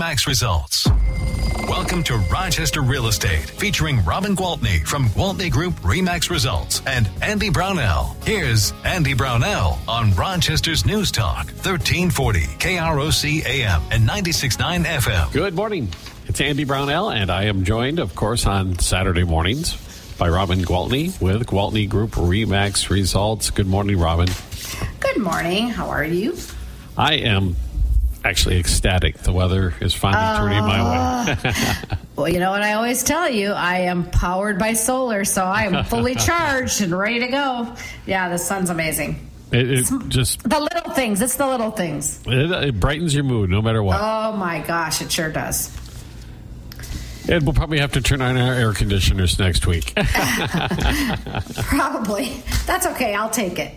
Max results. Welcome to Rochester Real Estate, featuring Robin Gwaltney from Gwaltney Group Remax Results and Andy Brownell. Here's Andy Brownell on Rochester's News Talk, 1340 KROC AM and 96.9 FM. Good morning. It's Andy Brownell, and I am joined, of course, on Saturday mornings by Robin Gwaltney with Gwaltney Group Remax Results. Good morning, Robin. Good morning. How are you? I am actually ecstatic. The weather is finally turning my way. Ah. Well, you know what I always tell you? I am powered by solar, so I am fully charged and ready to go. Yeah, the sun's amazing. it, it just The little things. It's the little things. it, it brightens your mood no matter what. Oh my gosh, it sure does. and we'll probably have to turn on our air conditioners next week. Probably. That's okay. I'll take it.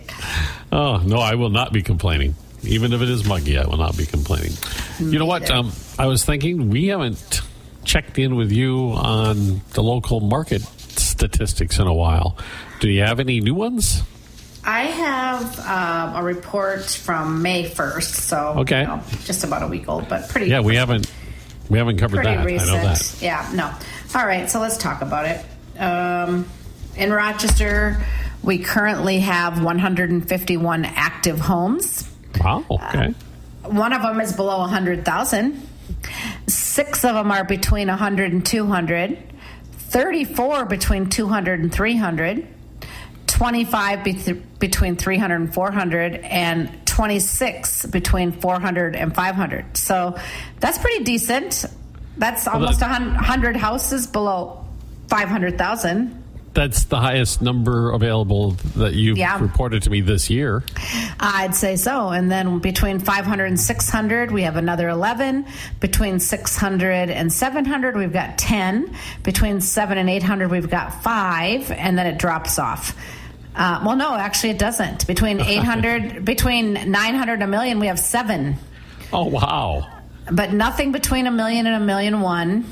oh no, I will not be complaining. Even if it is muggy, I will not be complaining. You know what? Um, I was thinking we haven't checked in with you on the local market statistics in a while. Do you have any new ones? I have um, a report from May 1st, so Okay. you know, just about a week old, but pretty Yeah, we haven't we haven't covered pretty that. recent. I know that. Yeah, no. All right, so let's talk about it. Um, in Rochester, we currently have 151 active homes. Wow. Okay. Um, one of them is below 100,000. Six of them are between 100 and 200. 34 between 200 and 300. 25 be- between 300 and 400 and 26 between 400 and 500 so that's pretty decent that's almost a hun- 100 houses below 500000 That's the highest number available that you've Yeah. reported to me this year. I'd say so. And then between 500 and 600, we have another 11. Between 600 and 700, we've got 10. Between 7 and 800, we've got 5. And then it drops off. Uh, well, no, actually, it doesn't. Between 800, between 900 and a million, we have 7. Oh wow. But nothing between a million and a million one.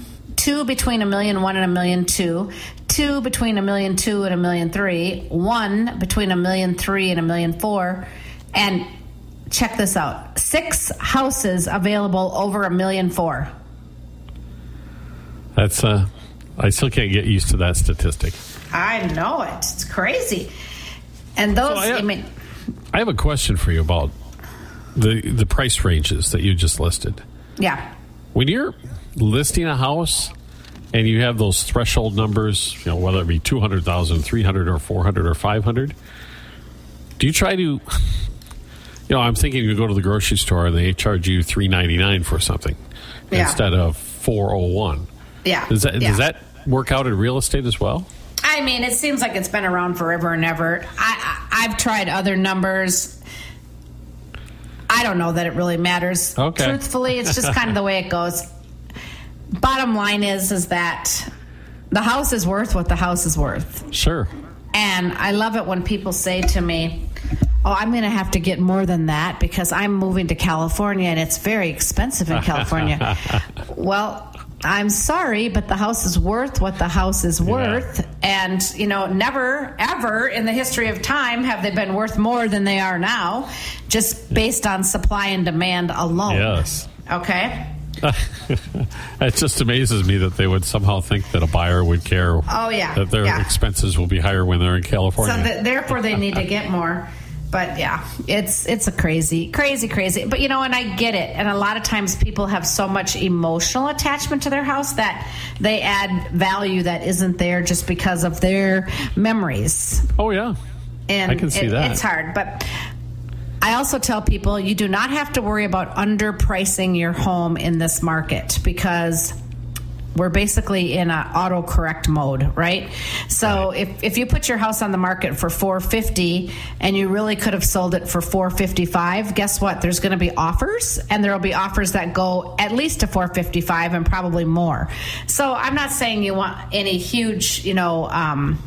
Two between a million one and a million two. Two between a million two and a million three. One between a million three and a million four. And check this out six houses available over a million four. That's uh I still can't get used to that statistic. I know it. It's crazy. And those, So I- I mean, I have a question for you about the the price ranges that you just listed. yeah. When you're listing a house and you have those threshold numbers, you know, whether it be 200,000, 300 or 400 or 500, do you try to you know, I'm thinking you go to the grocery store and they charge you 3.99 for something Yeah. instead of 401. Yeah. Does that yeah. does that work out in real estate as well? I mean, it seems like it's been around forever and ever. I, I I've tried other numbers. I don't know that it really matters. Okay. Truthfully, it's just kind of the way it goes. Bottom line is is that the house is worth what the house is worth. Sure. And I love it when people say to me, Oh, I'm going to have to get more than that because I'm moving to California and it's very expensive in California. well, I'm sorry, but the house is worth what the house is worth. And, you know, never, ever in the history of time have they been worth more than they are now, just based on supply and demand alone. Yes. Okay. it just amazes me that they would somehow think that a buyer would care. Oh, yeah. That their Yeah. expenses will be higher when they're in California. So th- therefore, they need to get more. But yeah, it's it's a crazy, crazy, crazy. But you know, and I get it. And a lot of times, people have so much emotional attachment to their house that they add value that isn't there just because of their memories. oh yeah. And I can see it- that. it's hard, but. I also tell people you do not have to worry about underpricing your home in this market because we're basically in a autocorrect mode, right? So if, if you put your house on the market for 450 and you really could have sold it for 455, guess what? There's going to be offers and there'll be offers that go at least to 455 and probably more. So I'm not saying you want any huge, you know, um,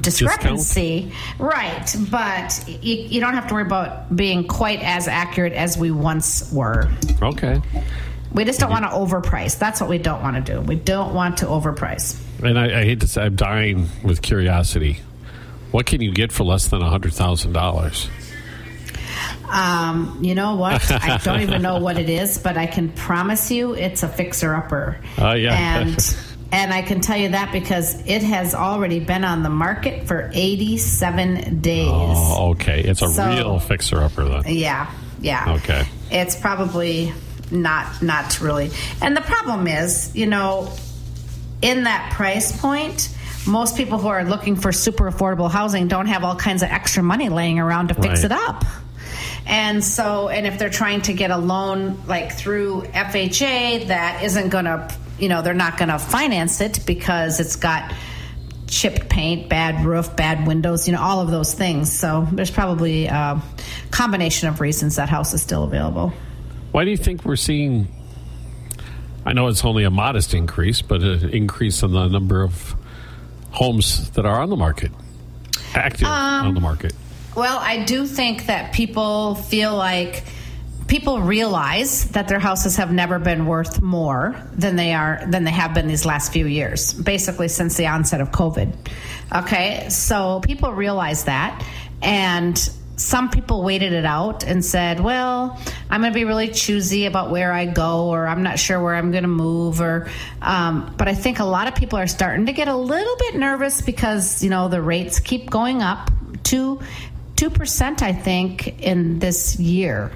discrepancy, right? But you, you don't have to worry about being quite as accurate as we once were. Okay. We just don't want to overprice. That's what we don't want to do. We don't want to overprice. And I, I hate to say, I'm dying with curiosity. What can you get for less than hundred thousand dollars? Um, you know what? I don't even know what it is, but I can promise you it's a fixer upper. Oh, yeah. And and I can tell you that because it has already been on the market for 87 days. Oh, okay. It's a So- real fixer upper then. Yeah, yeah. Okay. It's probably not not really. And the problem is, you know, in that price point, most people who are looking for super affordable housing don't have all kinds of extra money laying around to fix Right. it up. And so, and if they're trying to get a loan like through FHA, that isn't going to, you know, they're not going to finance it because it's got chipped paint, bad roof, bad windows, you know, all of those things. So there's probably a combination of reasons that house is still available. Why do you think we're seeing? I know it's only a modest increase, but an increase in the number of homes that are on the market, active Um, on the market. Well, I do think that people feel like people realize that their houses have never been worth more than they are than they have been these last few years, basically since the onset of COVID. Okay, so people realize that, and some people waited it out and said, "Well, I'm going to be really choosy about where I go, or I'm not sure where I'm going to move." Or, um, but I think a lot of people are starting to get a little bit nervous because you know the rates keep going up. Two two percent, I think, in this year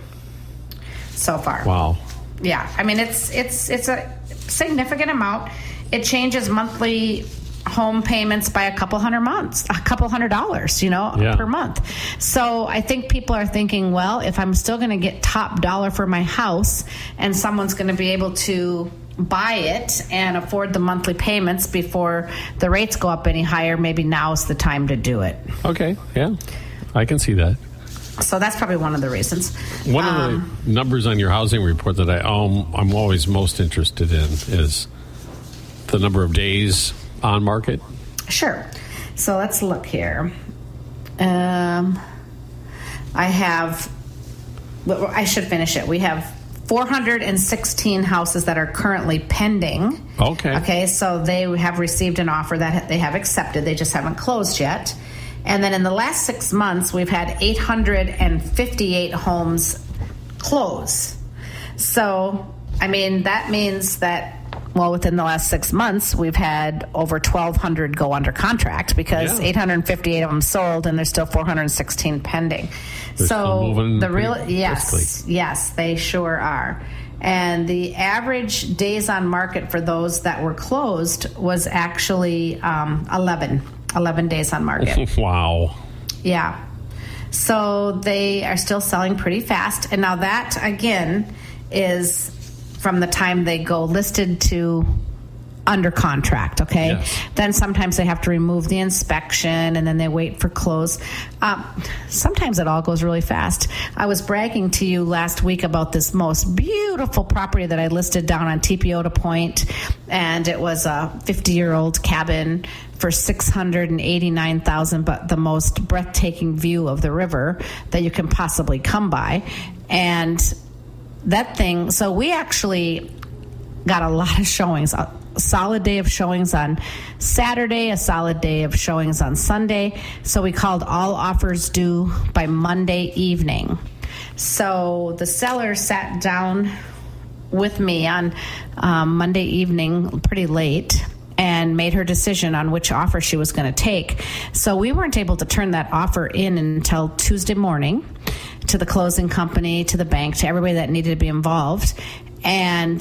so far. Wow. Yeah, I mean it's it's it's a significant amount. It changes monthly home payments by a couple hundred months, a couple hundred dollars, you know, Yeah. per month. So I think people are thinking, well, if I'm still going to get top dollar for my house, and someone's going to be able to buy it and afford the monthly payments before the rates go up any higher, maybe now's the time to do it. Okay. Yeah. I can see that. So that's probably one of the reasons. One Um, of the numbers on your housing report that I um, I'm always most interested in is the number of days on market. Sure. So let's look here. Um, I have. well, I should finish it. We have 416 houses that are currently pending. Okay. Okay. So they have received an offer that they have accepted. They just haven't closed yet. And then in the last six months, we've had 858 homes close. So, I mean, that means that, well, within the last six months, we've had over 1,200 go under contract because Yeah. 858 of them sold and there's still 416 pending. They're so, the real, yes, briskly. yes, they sure are. And the average days on market for those that were closed was actually um, 11, 11 days on market. wow. Yeah. So they are still selling pretty fast. And now that, again, is from the time they go listed to under contract, okay? Yes. Then sometimes they have to remove the inspection and then they wait for close. Um, sometimes it all goes really fast. I was bragging to you last week about this most beautiful property that I listed down on Tepeota Point, and it was a 50 year old cabin for 689,000 but the most breathtaking view of the river that you can possibly come by and that thing. So we actually got a lot of showings a solid day of showings on saturday a solid day of showings on sunday. So we called all offers due by monday evening. So the seller sat down with me on um, monday evening pretty late and made her decision on which offer she was going to take. So we weren't able to turn that offer in until Tuesday morning to the closing company, to the bank, to everybody that needed to be involved. And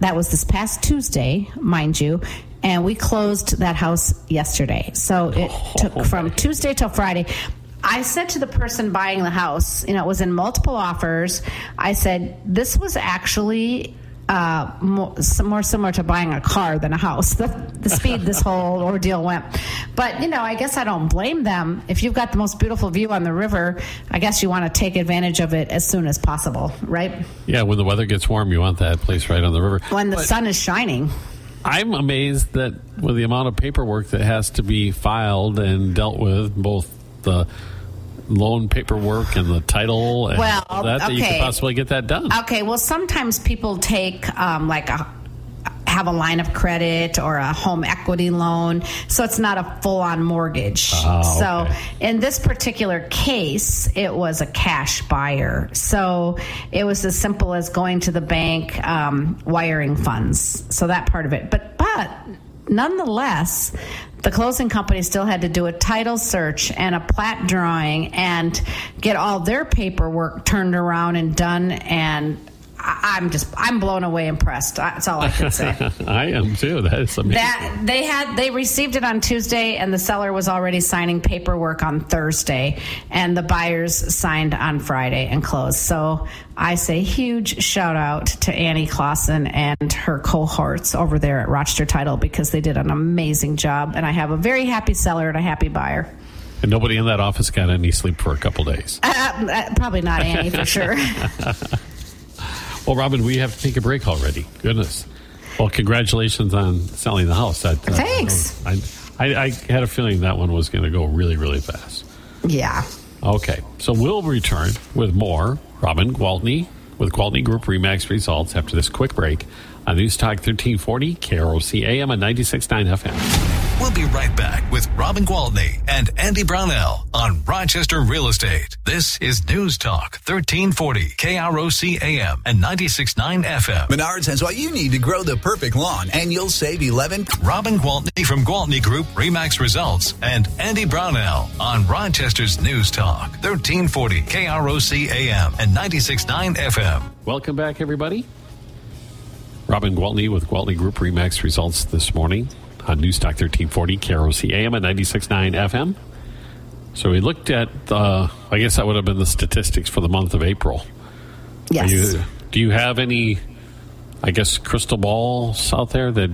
that was this past Tuesday, mind you. And we closed that house yesterday. So it oh. took from Tuesday till Friday. I said to the person buying the house, you know, it was in multiple offers. I said, this was actually uh, more, more similar to buying a car than a house. The, the speed this whole ordeal went. But, you know, I guess I don't blame them. If you've got the most beautiful view on the river, I guess you want to take advantage of it as soon as possible, right? Yeah, when the weather gets warm, you want that place right on the river. When the But sun is shining. I'm amazed that with the amount of paperwork that has to be filed and dealt with, both the loan paperwork and the title and Well, that, that you could okay. possibly get that done. Okay, well, sometimes people take um, like a have a line of credit or a home equity loan, so it's not a full on mortgage. Ah, So in this particular case, it was a cash buyer. So it was as simple as going to the bank, um, wiring funds. So that part of it. But but nonetheless, the closing company still had to do a title search and a plat drawing and get all their paperwork turned around and done. And I- I'm just I'm blown away impressed. That's all I can say. I am too. That is amazing. That they had they received it on Tuesday and the seller was already signing paperwork on Thursday and the buyers signed on Friday and closed. So I say huge shout out to Annie Clausen and her cohorts over there at Rochester Title because they did an amazing job and I have a very happy seller and a happy buyer. and nobody in that office got any sleep for a couple days. Uh, uh, probably not Annie for sure. Well, Robin, we have to take a break already. Goodness. Well, congratulations on selling the house. That, uh, Thanks. I, I, I had a feeling that one was going to go really, really fast. yeah. Okay, so we'll return with more Robin Gwaltney with Gwaltney Group Remax results after this quick break on News Talk 1340, KROC AM and 96.9 FM. We'll be right back with Robin Gwaltney and Andy Brownell on Rochester Real Estate. This is News Talk 1340 KROC AM and 96.9 FM. Menards has what you need to grow the perfect lawn, and you'll save 11. Robin Gwaltney from Gwaltney Group Remax Results and Andy Brownell on Rochester's News Talk 1340 KROC AM and 96.9 FM. Welcome back, everybody. Robin Gwaltney with Gwaltney Group Remax results this morning on News Talk 1340, KROC AM and 96.9 FM. So we looked at, uh, I guess that would have been the statistics for the month of April. Yes. You, do you have any, I guess, crystal balls out there that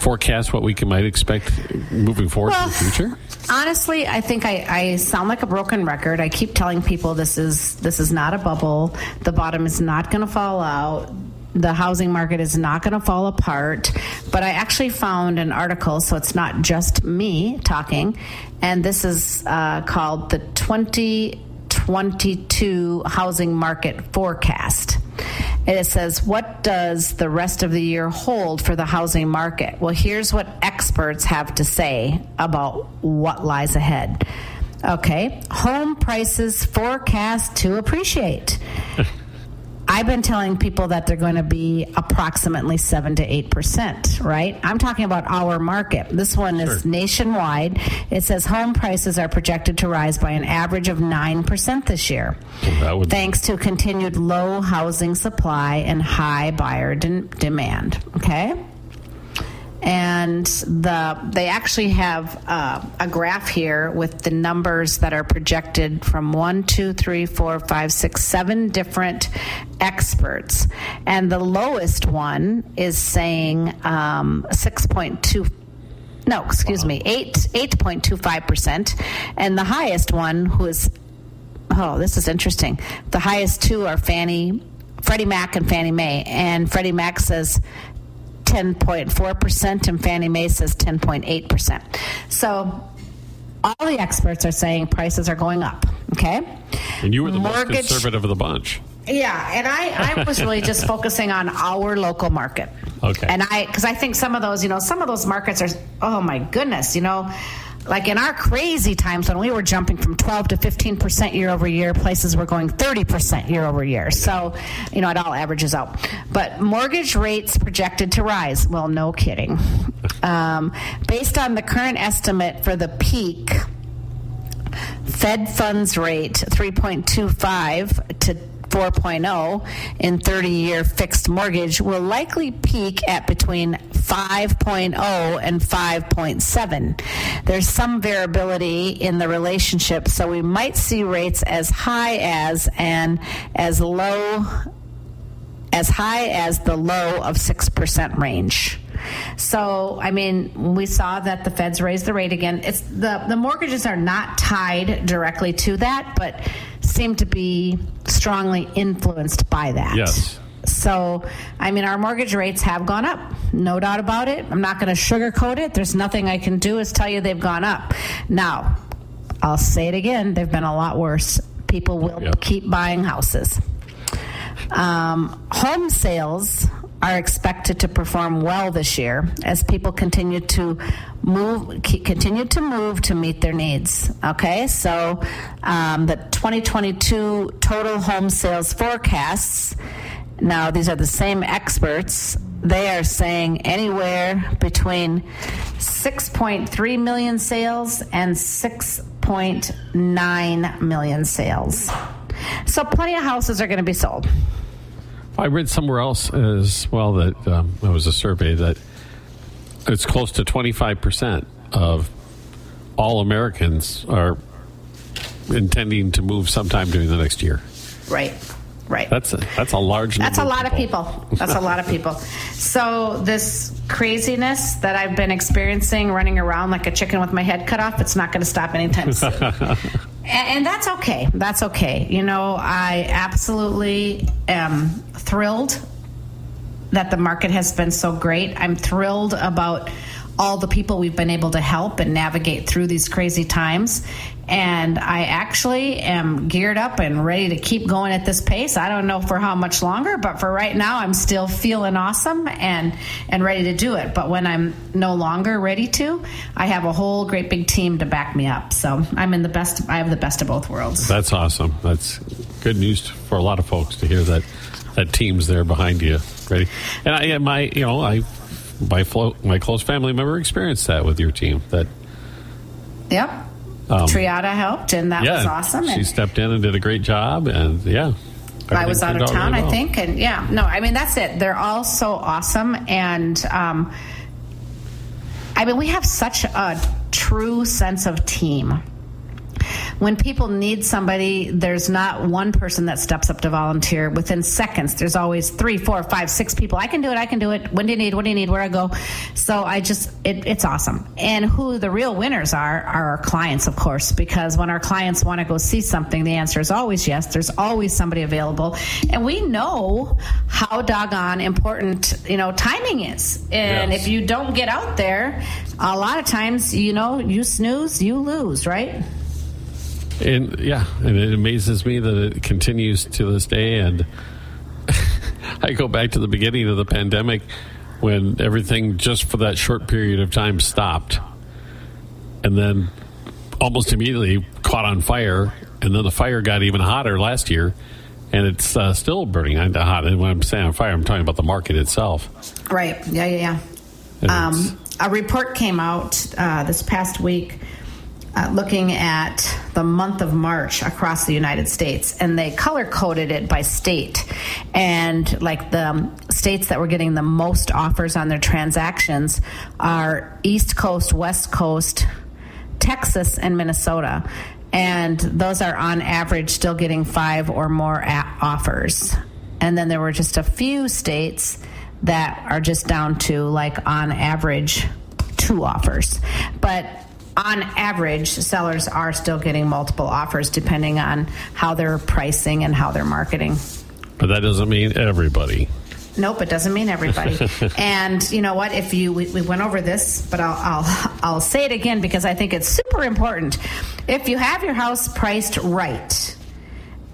forecast what we can, might expect moving forward Well, in the future? Honestly, I think I, I sound like a broken record. I keep telling people this is this is not a bubble. The bottom is not going to fall out. The housing market is not going to fall apart. But I actually found an article, so it's not just me talking, and this is uh, called the 2022 Housing Market Forecast. And it says, What does the rest of the year hold for the housing market? Well, here's what experts have to say about what lies ahead. Okay, home prices forecast to appreciate. I've been telling people that they're going to be approximately 7 to 8%, right? I'm talking about our market. This one is Sure. nationwide. It says home prices are projected to rise by an average of 9% this year Well, would- thanks to continued low housing supply and high buyer de- demand. Okay. And the they actually have uh, a graph here with the numbers that are projected from one, two, three, four, five, six, seven different experts, and the lowest one is saying um, six point two no, excuse me, eight eight point two five percent, and the highest one, who is oh, this is interesting. The highest two are Fannie, Freddie Mac, and Fannie Mae, and Freddie Mac says. 10.4% and Fannie Mae says 10.8%. So all the experts are saying prices are going up, okay? And you were the most Mortgage- conservative of the bunch. Yeah, and I, I was really just focusing on our local market. Okay. And I, because I think some of those, you know, some of those markets are, oh my goodness, you know, like in our crazy times when we were jumping from 12 to 15 percent year over year, places were going 30 percent year over year. So, you know, it all averages out. But mortgage rates projected to rise. Well, no kidding. Um, based on the current estimate for the peak. Fed funds rate 3.25 to 4.0 in 30 year fixed mortgage will likely peak at between 5.0 and 5.7. There's some variability in the relationship, so we might see rates as high as and as low as high as the low of 6% range. So, I mean, we saw that the feds raised the rate again. It's the the mortgages are not tied directly to that, but seem to be strongly influenced by that. Yes. So, I mean, our mortgage rates have gone up, no doubt about it. I'm not going to sugarcoat it. There's nothing I can do is tell you they've gone up. Now, I'll say it again. They've been a lot worse. People will Yep. keep buying houses. Um, home sales are expected to perform well this year as people continue to move continue to move to meet their needs. Okay so um, the 2022 total home sales forecasts now these are the same experts they are saying anywhere between 6.3 million sales and 6.9 million sales. So plenty of houses are going to be sold I read somewhere else as well that um, there was a survey that it's close to 25% of all Americans are intending to move sometime during the next year. Right. Right. That's a, that's a large That's a lot of people. of people. That's a lot of people. So this craziness that I've been experiencing running around like a chicken with my head cut off, it's not going to stop anytime soon. and, that's okay. That's okay. You know, I absolutely am thrilled that the market has been so great. I'm thrilled about all the people we've been able to help and navigate through these crazy times. And I actually am geared up and ready to keep going at this pace. I don't know for how much longer, but for right now, I'm still feeling awesome and and ready to do it. But when I'm no longer ready to, I have a whole great big team to back me up. So I'm in the best. I have the best of both worlds. That's awesome. That's good news for a lot of folks to hear that that team's there behind you, ready. And I, my, you know, I my flo- my close family member experienced that with your team. That yep. Um, Triada helped, and that yeah, was awesome. She stepped in and did a great job, and yeah. I was out of town, really well. I think, and yeah, no, I mean that's it. They're all so awesome, and um, I mean we have such a true sense of team when people need somebody, there's not one person that steps up to volunteer. Within seconds, there's always three, four, five, six people. I can do it. I can do it. When do you need? What do you need? Where I go? So I just, it, it's awesome. And who the real winners are are our clients, of course, because when our clients want to go see something, the answer is always yes. There's always somebody available, and we know how doggone important you know timing is. And yes. if you don't get out there, a lot of times, you know, you snooze, you lose, right? And yeah, and it amazes me that it continues to this day. And I go back to the beginning of the pandemic when everything just for that short period of time stopped. And then almost immediately caught on fire. And then the fire got even hotter last year. And it's uh, still burning hot. And when I'm saying on fire, I'm talking about the market itself. Right. Yeah, yeah, yeah. Um, a report came out uh, this past week uh, looking at the month of March across the United States, and they color coded it by state. And like the states that were getting the most offers on their transactions are East Coast, West Coast, Texas, and Minnesota. And those are on average still getting five or more offers. And then there were just a few states that are just down to like on average two offers. But on average, sellers are still getting multiple offers depending on how they're pricing and how they're marketing. But that doesn't mean everybody. Nope, it doesn't mean everybody. and you know what? If you we, we, went over this, but I'll I'll I'll say it again because I think it's super important. If you have your house priced right,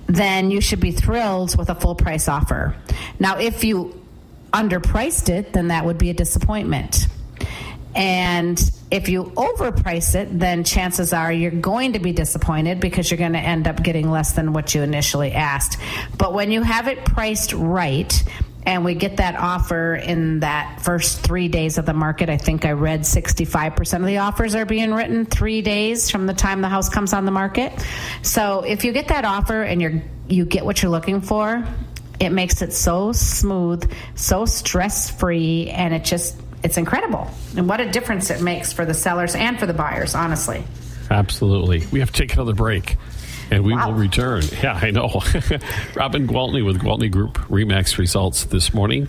then you should be thrilled with a full price offer. Now, if you underpriced it, then that would be a disappointment. And if you overprice it, then chances are you're going to be disappointed because you're going to end up getting less than what you initially asked. But when you have it priced right, and we get that offer in that first three days of the market. I think I read 65% of the offers are being written three days from the time the house comes on the market. So if you get that offer and you're you get what you're looking for, it makes it so smooth, so stress free, and it just it's incredible. And what a difference it makes for the sellers and for the buyers, honestly. Absolutely. We have to take another break. And we wow. will return. Yeah, I know. Robin Gwaltney with Gwaltney Group Remax results this morning.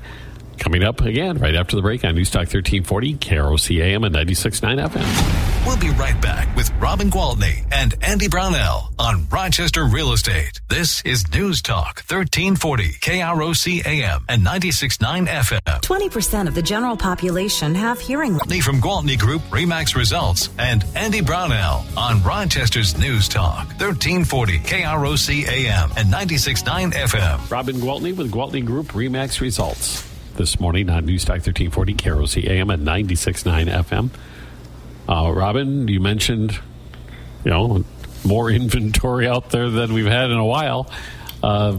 Coming up again right after the break on Newstalk 1340, KROC AM and 96.9 FM. We'll be right back with Robin Gwaltney and Andy Brownell on Rochester Real Estate. This is News Talk 1340, KROC AM and 96.9 FM. 20% of the general population have hearing loss. From Gwaltney Group, Remax Results, and Andy Brownell on Rochester's News Talk 1340, KROC AM and 96.9 FM. Robin Gwaltney with Gwaltney Group Remax Results. This morning on Newstalk 1340 KROC AM at 96.9 FM. Uh, Robin, you mentioned, you know, more inventory out there than we've had in a while. Uh,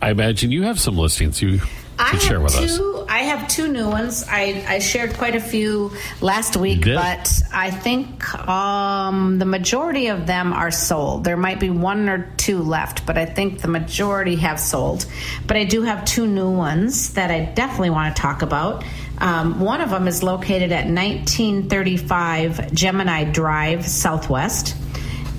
I imagine you have some listings you I could share with two, us. I have two new ones. I, I shared quite a few last week, but I think um, the majority of them are sold. There might be one or two left, but I think the majority have sold. But I do have two new ones that I definitely want to talk about. Um, one of them is located at 1935 Gemini Drive Southwest,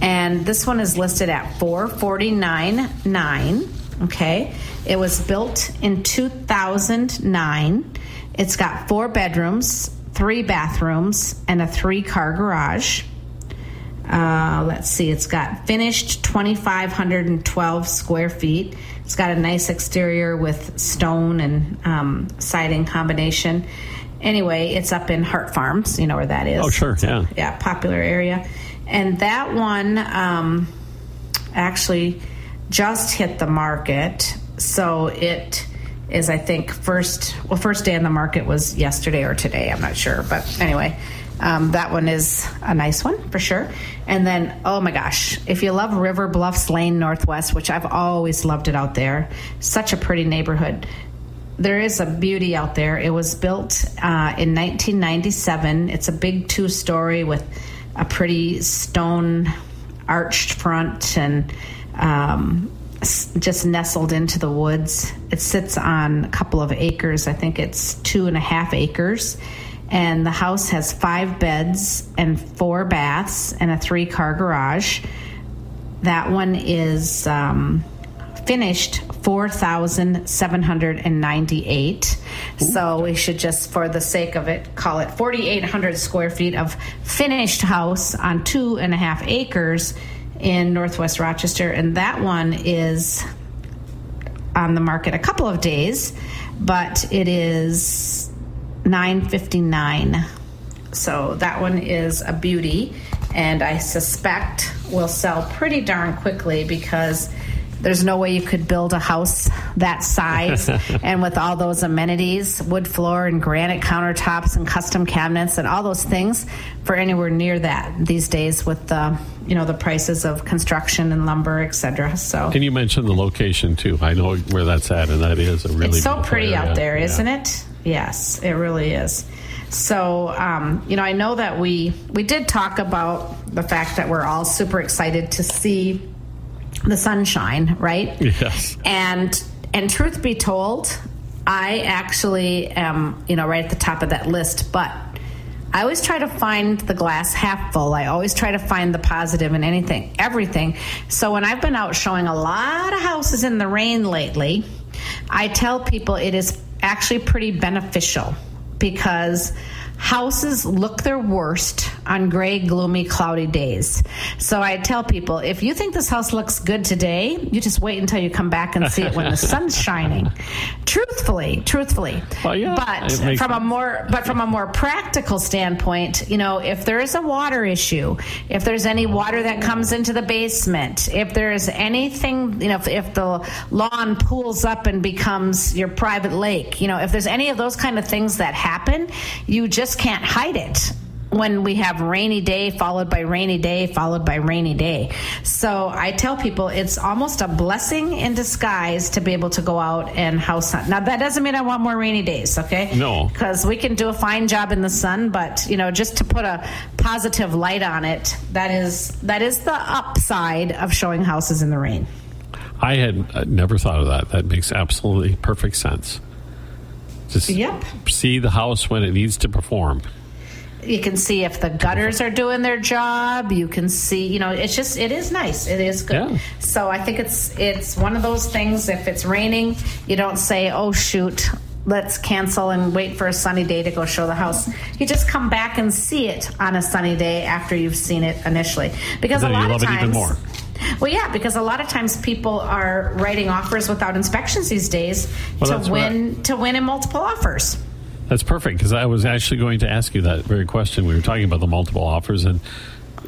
and this one is listed at 449.9. Okay. It was built in 2009. It's got four bedrooms, three bathrooms, and a three car garage. Uh, let's see, it's got finished 2,512 square feet. It's got a nice exterior with stone and um, siding combination. Anyway, it's up in Hart Farms. You know where that is. Oh, sure, It's a- yeah. yeah, popular area. And that one um, actually just hit the market. So it is, I think, first, well, first day in the market was yesterday or today. I'm not sure. But anyway, um, that one is a nice one for sure. And then, oh my gosh, if you love River Bluffs Lane Northwest, which I've always loved it out there, such a pretty neighborhood there is a beauty out there. It was built uh, in 1997. It's a big two story with a pretty stone arched front and um, just nestled into the woods. It sits on a couple of acres. I think it's two and a half acres. And the house has five beds and four baths and a three car garage. That one is um, finished 4,798. So we should just, for the sake of it, call it 4,800 square feet of finished house on two and a half acres in Northwest Rochester. And that one is on the market a couple of days, but it is 959. So that one is a beauty, and I suspect will sell pretty darn quickly because there's no way you could build a house that size and with all those amenities wood floor and granite countertops and custom cabinets and all those things for anywhere near that these days with the you know the prices of construction and lumber etc so And you mentioned the location too. I know where that's at, and that is a really it's so pretty area. out there, Yeah. not it? Yes, it really is. So, um, you know, I know that we we did talk about the fact that we're all super excited to see the sunshine, right? Yes. And and truth be told, I actually am, you know, right at the top of that list, but I always try to find the glass half full. I always try to find the positive in anything, everything. So when I've been out showing a lot of houses in the rain lately, I tell people it is actually pretty beneficial because houses look their worst on gray, gloomy, cloudy days. So I tell people if you think this house looks good today, you just wait until you come back and see it when the sun's shining. Truthfully, truthfully. Well, yeah, but from a more but from a more practical standpoint, you know, if there is a water issue, if there's any water that comes into the basement, if there's anything, you know, if, if the lawn pools up and becomes your private lake, you know, if there's any of those kind of things that happen, you just can't hide it when we have rainy day followed by rainy day followed by rainy day. So I tell people it's almost a blessing in disguise to be able to go out and house hunt. Now that doesn't mean I want more rainy days, okay? No. Because we can do a fine job in the sun, but you know, just to put a positive light on it, that is that is the upside of showing houses in the rain. I had never thought of that. That makes absolutely perfect sense. Just Yep. see the house when it needs to perform. you can see if the gutters are doing their job you can see you know it's just it is nice it is good Yeah. so i think it's it's one of those things if it's raining you don't say oh shoot let's cancel and wait for a sunny day to go show the house you just come back and see it on a sunny day after you've seen it initially because Then a lot love of it times even more. Well, yeah, because a lot of times people are writing offers without inspections these days Well, to win to win in multiple offers. That's perfect because I was actually going to ask you that very question. We were talking about the multiple offers and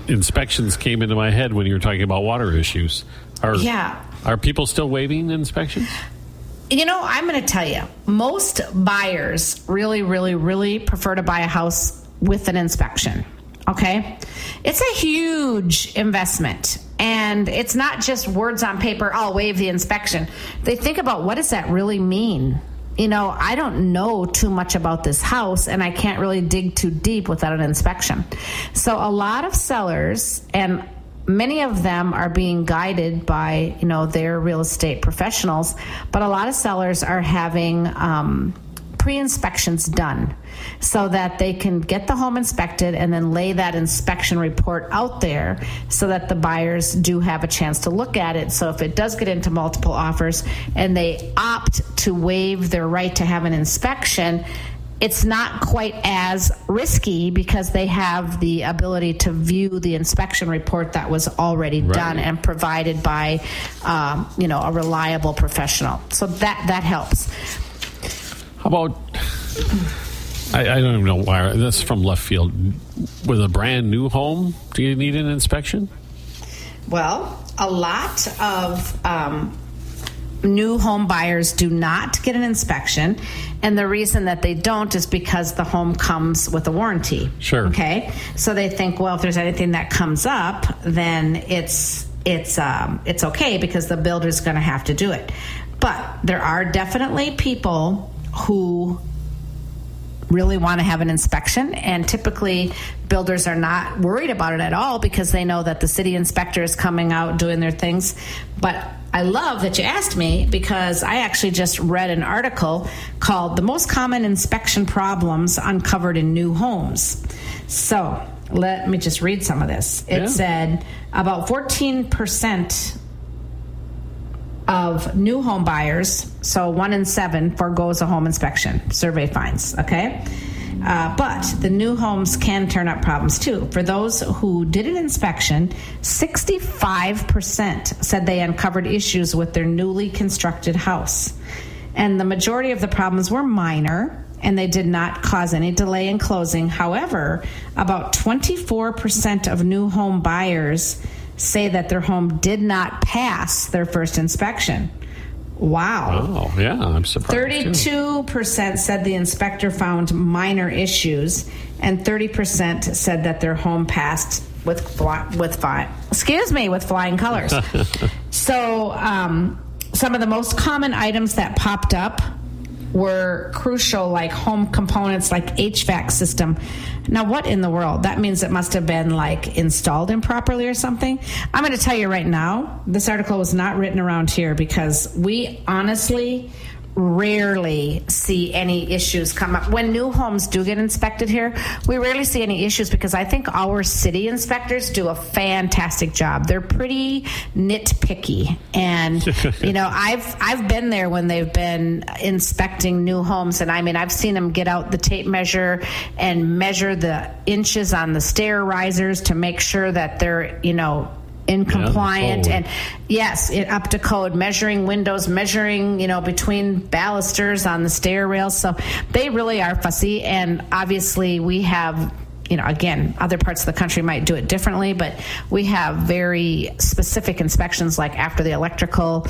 inspections came into my head when you were talking about water issues. Are, Yeah. Are people still waiving inspections? You know, I'm going to tell you, most buyers really, really, really prefer to buy a house with an inspection. Okay? It's a huge investment. And it's not just words on paper, I'll waive the inspection. They think about what does that really mean? You know, I don't know too much about this house and I can't really dig too deep without an inspection. So a lot of sellers and many of them are being guided by you know their real estate professionals but a lot of sellers are having um, pre-inspections done so that they can get the home inspected and then lay that inspection report out there so that the buyers do have a chance to look at it so if it does get into multiple offers and they opt to waive their right to have an inspection it's not quite as risky because they have the ability to view the inspection report that was already Right. done and provided by, um, you know, a reliable professional. So that that helps. How about? I, I don't even know why. That's from left field. With a brand new home, do you need an inspection? Well, a lot of um, new home buyers do not get an inspection, and the reason that they don't is because the home comes with a warranty. Sure. Okay, so they think, well, if there's anything that comes up, then it's it's um, it's okay because the builder's going to have to do it. But there are definitely people who really want to have an inspection and typically builders are not worried about it at all because they know that the city inspector is coming out doing their things. But i love that you asked me because i actually just read an article called the most common inspection problems uncovered in new homes. So let me just read some of this. It Yeah. said about 14% of new home buyers, so one in seven foregoes a home inspection, survey finds, okay? Uh, but the new homes can turn up problems too. For those who did an inspection, 65% said they uncovered issues with their newly constructed house. And the majority of the problems were minor and they did not cause any delay in closing. However, about 24% of new home buyers say that their home did not pass their first inspection. Wow. Oh, yeah, I'm surprised. 32% said the inspector found minor issues, and 30% said that their home passed with fly, with fly, excuse me with flying colors. so, um, some of the most common items that popped up were crucial, like home components, like HVAC system. Now, what in the world? That means it must have been like installed improperly or something. I'm going to tell you right now, this article was not written around here because we honestly rarely see any issues come up. When new homes do get inspected here, we rarely see any issues because I think our city inspectors do a fantastic job. They're pretty nitpicky and you know, I've I've been there when they've been inspecting new homes and I mean, I've seen them get out the tape measure and measure the inches on the stair risers to make sure that they're, you know, in compliant code. and yes it up to code measuring windows measuring you know between balusters on the stair rails so they really are fussy and obviously we have you know again other parts of the country might do it differently but we have very specific inspections like after the electrical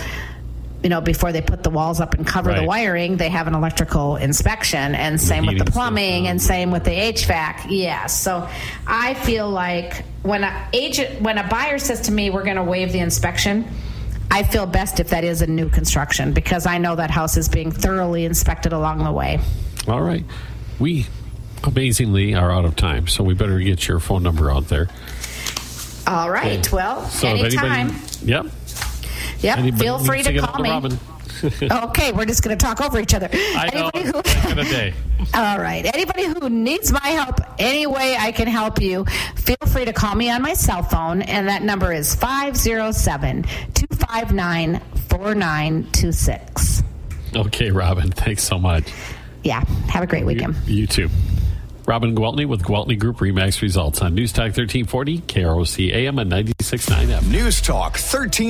you know before they put the walls up and cover the wiring they have an electrical inspection and same with the plumbing system. and same with the HVAC. Yeah. So I feel like when a agent when a buyer says to me we're going to waive the inspection, I feel best if that is a new construction because I know that house is being thoroughly inspected along the way. All right. We amazingly are out of time, so we better get your phone number out there. All right. Well, So anytime. anybody, yep. Yep. Anybody Feel free needs to call me. Robin. okay, we're just going to talk over each other. I know. Anybody who- Back in the day. All right. Anybody who needs my help any way I can help you, feel free to call me on my cell phone, and that number is 507 259 4926. Okay, Robin. Thanks so much. Yeah. Have a great weekend. You, you too. Robin Gwaltney with Gwaltney Group Remax Results on News Talk 1340, KROC AM and 96.9 FM. News Talk 13.